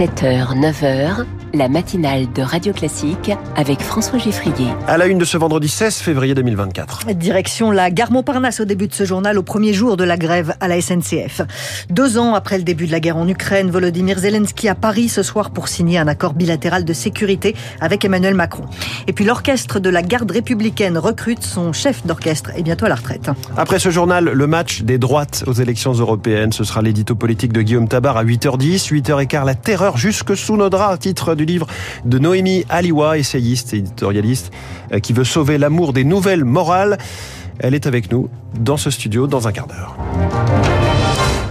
7h, 9h, la matinale de Radio Classique avec François Geffrier. À la une de ce vendredi 16 février 2024. Direction la gare Montparnasse au début de ce journal, au premier jour de la grève à la SNCF. Deux ans après le début de la guerre en Ukraine, Volodymyr Zelensky à Paris ce soir pour signer un accord bilatéral de sécurité avec Emmanuel Macron. Et puis l'orchestre de la garde républicaine recrute son chef d'orchestre et bientôt à la retraite. Après ce journal, le match des droites aux élections européennes. Ce sera l'édito politique de Guillaume Tabar à 8h10. 8h15, la terreur jusque sous nos draps, titre du livre de Noémie Aliwa, essayiste et éditorialiste, euh, qui veut sauver l'amour des nouvelles morales. Elle est avec nous dans ce studio dans un quart d'heure.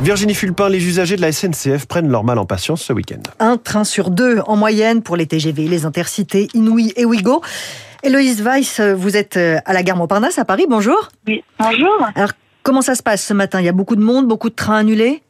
Virginie Fulpin, les usagers de la SNCF prennent leur mal en patience ce week-end. Un train sur deux en moyenne pour les TGV, les intercités Inouï et Ouigo. Héloïse Weiss, vous êtes euh, à la gare Montparnasse à Paris, bonjour. Oui, bonjour. Alors, comment ça se passe ce matin? Il y a beaucoup de monde, beaucoup de trains annulés?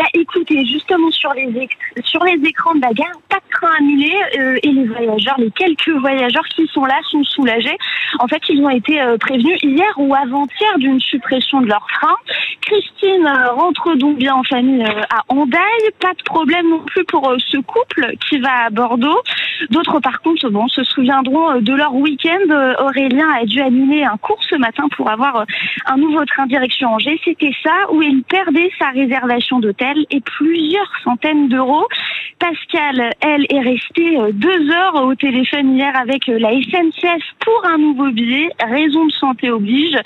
Bah, écoutez, justement sur les, sur les écrans de la gare, pas de train annulé euh, et les voyageurs, les quelques voyageurs qui sont là sont soulagés. En fait, ils ont été euh, prévenus hier ou avant-hier d'une suppression de leur train. Christine euh, rentre donc bien en famille à Andaille. Pas de problème non plus pour ce couple qui va à Bordeaux. D'autres, par contre, bon, se souviendront de leur week-end. Aurélien a dû annuler un cours ce matin pour avoir un nouveau train direction Angers. C'était ça où il perdait sa réservation d'hôtel et plusieurs centaines d'euros. Pascal, elle, est restée euh, deux heures au téléphone hier avec euh, la SNCF pour un nouveau billet. Raison de santé oblige.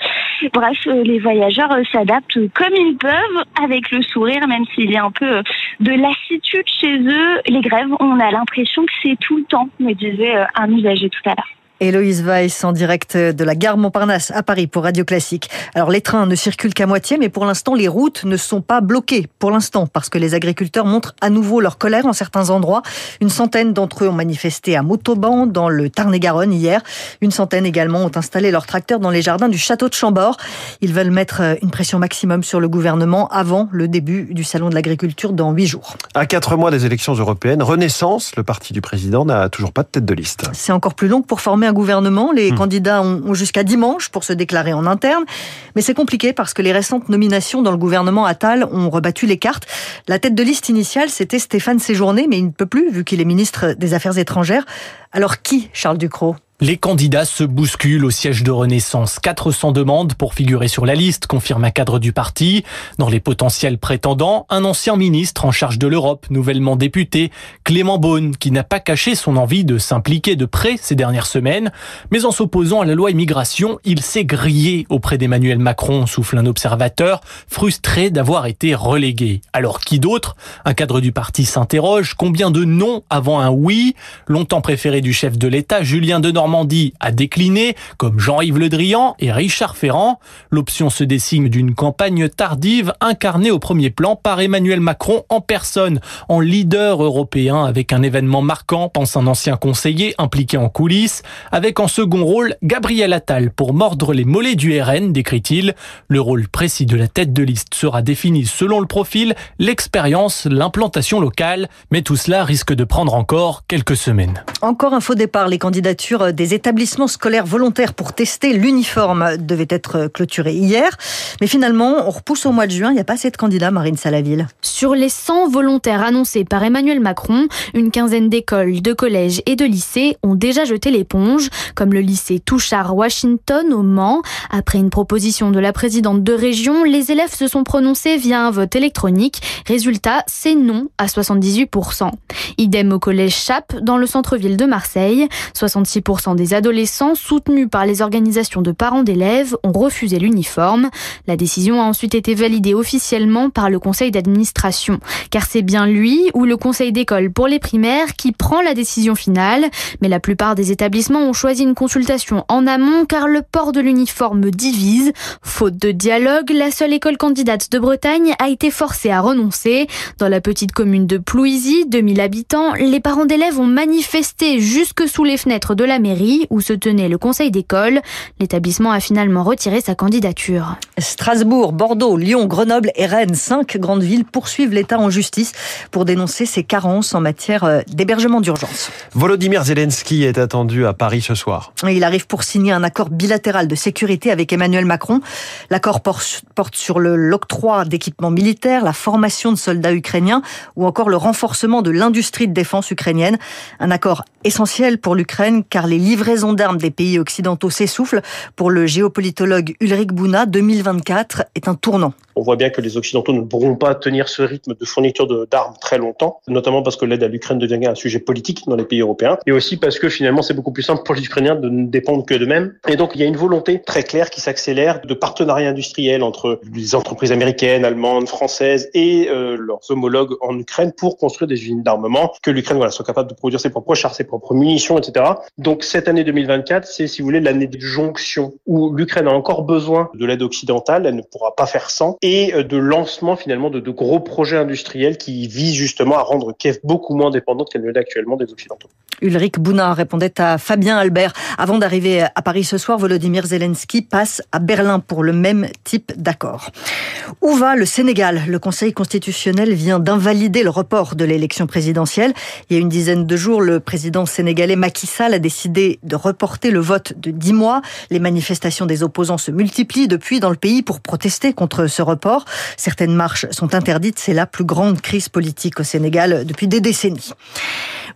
Bref, euh, les voyageurs s'adaptent comme ils peuvent, avec le sourire, même s'il y a un peu de lassitude chez eux. Les grèves, on a l'impression que c'est tout le temps, me disait un usager tout à l'heure. Héloïse Weiss en direct de la gare Montparnasse à Paris pour Radio Classique. Alors les trains ne circulent qu'à moitié, mais pour l'instant les routes ne sont pas bloquées. Pour l'instant, parce que les agriculteurs montrent à nouveau leur colère en certains endroits. Une centaine d'entre eux ont manifesté à Motoban dans le Tarn-et-Garonne hier. Une centaine également ont installé leurs tracteurs dans les jardins du château de Chambord. Ils veulent mettre une pression maximum sur le gouvernement avant le début du salon de l'agriculture dans huit jours. À quatre mois des élections européennes, Renaissance, le parti du président, n'a toujours pas de tête de liste. C'est encore plus long pour former un gouvernement. Les hmm. candidats ont jusqu'à dimanche pour se déclarer en interne. Mais c'est compliqué parce que les récentes nominations dans le gouvernement Attal ont rebattu les cartes. La tête de liste initiale, c'était Stéphane Séjourné, mais il ne peut plus vu qu'il est ministre des Affaires étrangères. Alors qui, Charles Ducrot? Les candidats se bousculent au siège de Renaissance. 400 demandes pour figurer sur la liste, confirme un cadre du parti. Dans les potentiels prétendants, un ancien ministre en charge de l'Europe, nouvellement député, Clément Beaune, qui n'a pas caché son envie de s'impliquer de près ces dernières semaines. Mais en s'opposant à la loi immigration, il s'est grillé auprès d'Emmanuel Macron, souffle un observateur, frustré d'avoir été relégué. Alors qui d'autre? Un cadre du parti s'interroge. Combien de non avant un oui? Longtemps préféré du chef de l'État, Julien Denor Normandie a décliné, comme Jean-Yves Le Drian et Richard Ferrand. L'option se dessine d'une campagne tardive incarnée au premier plan par Emmanuel Macron en personne, en leader européen avec un événement marquant, pense un ancien conseiller impliqué en coulisses, avec en second rôle Gabriel Attal pour mordre les mollets du RN, décrit-il. Le rôle précis de la tête de liste sera défini selon le profil, l'expérience, l'implantation locale, mais tout cela risque de prendre encore quelques semaines. Encore un faux départ, les candidatures des établissements scolaires volontaires pour tester l'uniforme devait être clôturé hier. Mais finalement, on repousse au mois de juin. Il n'y a pas assez de candidats, Marine Salaville. Sur les 100 volontaires annoncés par Emmanuel Macron, une quinzaine d'écoles, de collèges et de lycées ont déjà jeté l'éponge, comme le lycée Touchard-Washington au Mans. Après une proposition de la présidente de région, les élèves se sont prononcés via un vote électronique. Résultat, c'est non à 78%. Idem au collège Chape dans le centre-ville de Marseille. 66% des adolescents soutenus par les organisations de parents d'élèves ont refusé l'uniforme. La décision a ensuite été validée officiellement par le conseil d'administration, car c'est bien lui ou le conseil d'école pour les primaires qui prend la décision finale. Mais la plupart des établissements ont choisi une consultation en amont car le port de l'uniforme divise. Faute de dialogue, la seule école candidate de Bretagne a été forcée à renoncer. Dans la petite commune de Plouisy, 2000 habitants, les parents d'élèves ont manifesté jusque sous les fenêtres de la mairie mairie où se tenait le conseil d'école. L'établissement a finalement retiré sa candidature. Strasbourg, Bordeaux, Lyon, Grenoble et Rennes, cinq grandes villes poursuivent l'État en justice pour dénoncer ses carences en matière euh, d'hébergement d'urgence. Volodymyr Zelensky est attendu à Paris ce soir. Il arrive pour signer un accord bilatéral de sécurité avec Emmanuel Macron. L'accord porte sur l'octroi d'équipements militaires, la formation de soldats ukrainiens ou encore le renforcement de l'industrie de défense ukrainienne. Un accord essentiel pour l'Ukraine car les livraisons d'armes des pays occidentaux s'essoufflent. Pour le géopolitologue Ulrich Bouna, 2024 est un tournant. On voit bien que les Occidentaux ne pourront pas tenir ce rythme de fourniture d'armes très longtemps, notamment parce que l'aide à l'Ukraine devient un sujet politique dans les pays européens, et aussi parce que finalement c'est beaucoup plus simple pour les Ukrainiens de ne dépendre que d'eux-mêmes. Et donc il y a une volonté très claire qui s'accélère de partenariat industriel entre les entreprises américaines, allemandes, françaises et euh, leurs homologues en Ukraine pour construire des usines d'armement, que l'Ukraine soit capable de produire ses propres chars, ses propres munitions, etc. Donc cette année 2024, c'est si vous voulez l'année de jonction où l'Ukraine a encore besoin de l'aide occidentale, elle ne pourra pas faire sans et euh, de lancement finalement de, gros projets industriels qui visent justement à rendre Kiev beaucoup moins dépendante qu'elle ne l'est actuellement des Occidentaux. Ulrich Bouna répondait à Fabien Albert. Avant d'arriver à Paris ce soir, Volodymyr Zelensky passe à Berlin pour le même type d'accord. Où va le Sénégal? Le Conseil constitutionnel vient d'invalider le report de l'élection présidentielle. Il y a une dizaine de jours, le président sénégalais Macky Sall a décidé de reporter le vote de dix mois. Les manifestations des opposants se multiplient depuis dans le pays pour protester contre ce report. Certaines marches sont interdites. C'est la plus grande crise politique au Sénégal depuis des décennies.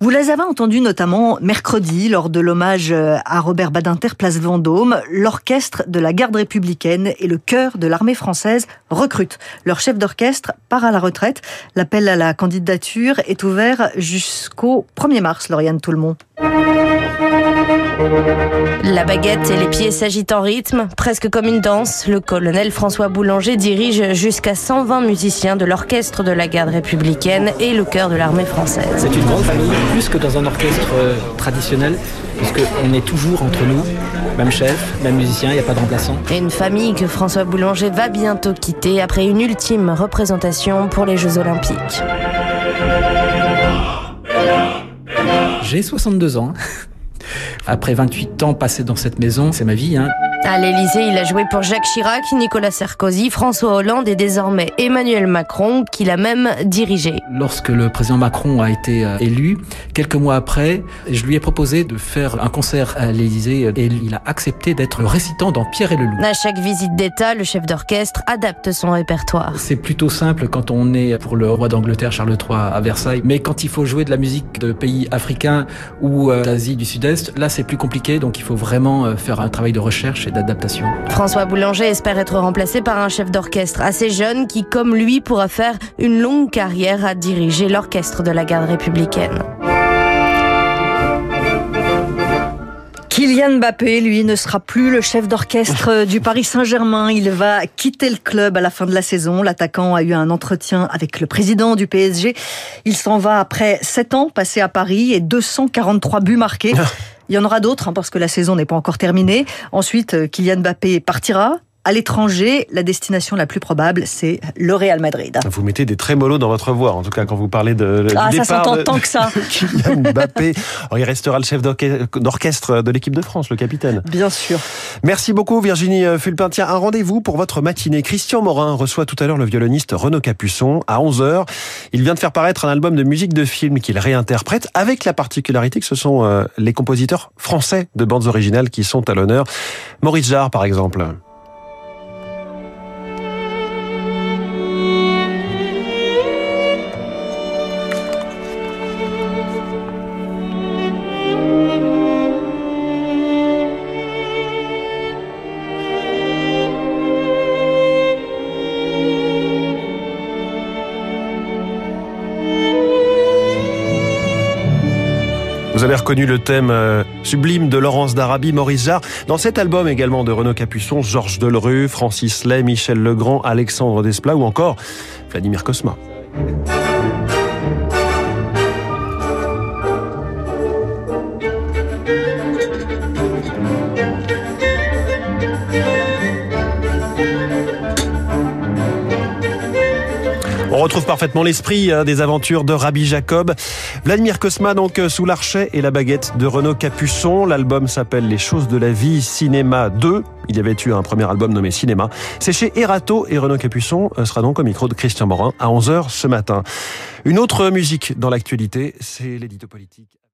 Vous les avez entendus notamment mercredi lors de l'hommage à Robert Badinter, place Vendôme. L'orchestre de la garde républicaine et le chœur de l'armée française recrutent. Leur chef d'orchestre part à la retraite. L'appel à la candidature est ouvert jusqu'au 1er mars, Lauriane Toulmont. La baguette et les pieds s'agitent en rythme, presque comme une danse. Le colonel François Boulanger dirige jusqu'à 120 musiciens de l'orchestre de la garde républicaine et le chœur de l'armée française. C'est une grande famille, plus que dans un orchestre euh, traditionnel, parce qu'on est toujours entre nous, même chef, même musicien, il n'y a pas de remplaçant. Et une famille que François Boulanger va bientôt quitter après une ultime représentation pour les Jeux Olympiques. J'ai 62 ans. Après 28 ans passés dans cette maison, c'est ma vie. Hein. À l'Elysée, il a joué pour Jacques Chirac, Nicolas Sarkozy, François Hollande et désormais Emmanuel Macron, qu'il a même dirigé. Lorsque le président Macron a été euh, élu, quelques mois après, je lui ai proposé de faire un concert à l'Elysée et il a accepté d'être récitant dans Pierre et le Loup. À chaque visite d'État, le chef d'orchestre adapte son répertoire. C'est plutôt simple quand on est pour le roi d'Angleterre Charles III à Versailles, mais quand il faut jouer de la musique de pays africains ou euh, d'Asie du Sud-Est, là c'est plus compliqué, donc il faut vraiment euh, faire un travail de recherche d'adaptation. François Boulanger espère être remplacé par un chef d'orchestre assez jeune qui, comme lui, pourra faire une longue carrière à diriger l'orchestre de la garde républicaine. Kylian Mbappé, lui, ne sera plus le chef d'orchestre du Paris Saint-Germain. Il va quitter le club à la fin de la saison. L'attaquant a eu un entretien avec le président du PSG. Il s'en va après 7 ans passés à Paris et 243 buts marqués. Il y en aura d'autres hein, parce que la saison n'est pas encore terminée. Ensuite, euh, Kylian Mbappé partira à l'étranger, la destination la plus probable, c'est le Real Madrid. Vous mettez des trémolos dans votre voix, en tout cas quand vous parlez de, ah, du ça s'entend de, tant que ça. Mbappé. Alors, il restera le chef d'orchestre de l'équipe de France, le capitaine. Bien sûr. Merci beaucoup Virginie Fulpin. Tiens, un rendez-vous pour votre matinée. Christian Morin reçoit tout à l'heure le violoniste Renaud Capuçon à 11h. Il vient de faire paraître un album de musique de film qu'il réinterprète avec la particularité que ce sont euh, les compositeurs français de bandes originales qui sont à l'honneur. Maurice Jarre par exemple. Vous avez reconnu le thème sublime de Laurence d'Arabie, Maurice Jarre. Dans cet album également de Renaud Capuçon, Georges Delerue, Francis Lay, Michel Legrand, Alexandre Desplat ou encore Vladimir Cosma. On retrouve parfaitement l'esprit hein, des aventures de Rabbi Jacob. Vladimir Kosma, donc, sous l'archet et la baguette de Renaud Capuçon. L'album s'appelle Les choses de la vie, Cinéma 2. Il y avait eu un premier album nommé Cinéma. C'est chez Erato et Renaud Capuçon sera donc au micro de Christian Morin à 11h ce matin. Une autre musique dans l'actualité, c'est l'édito politique.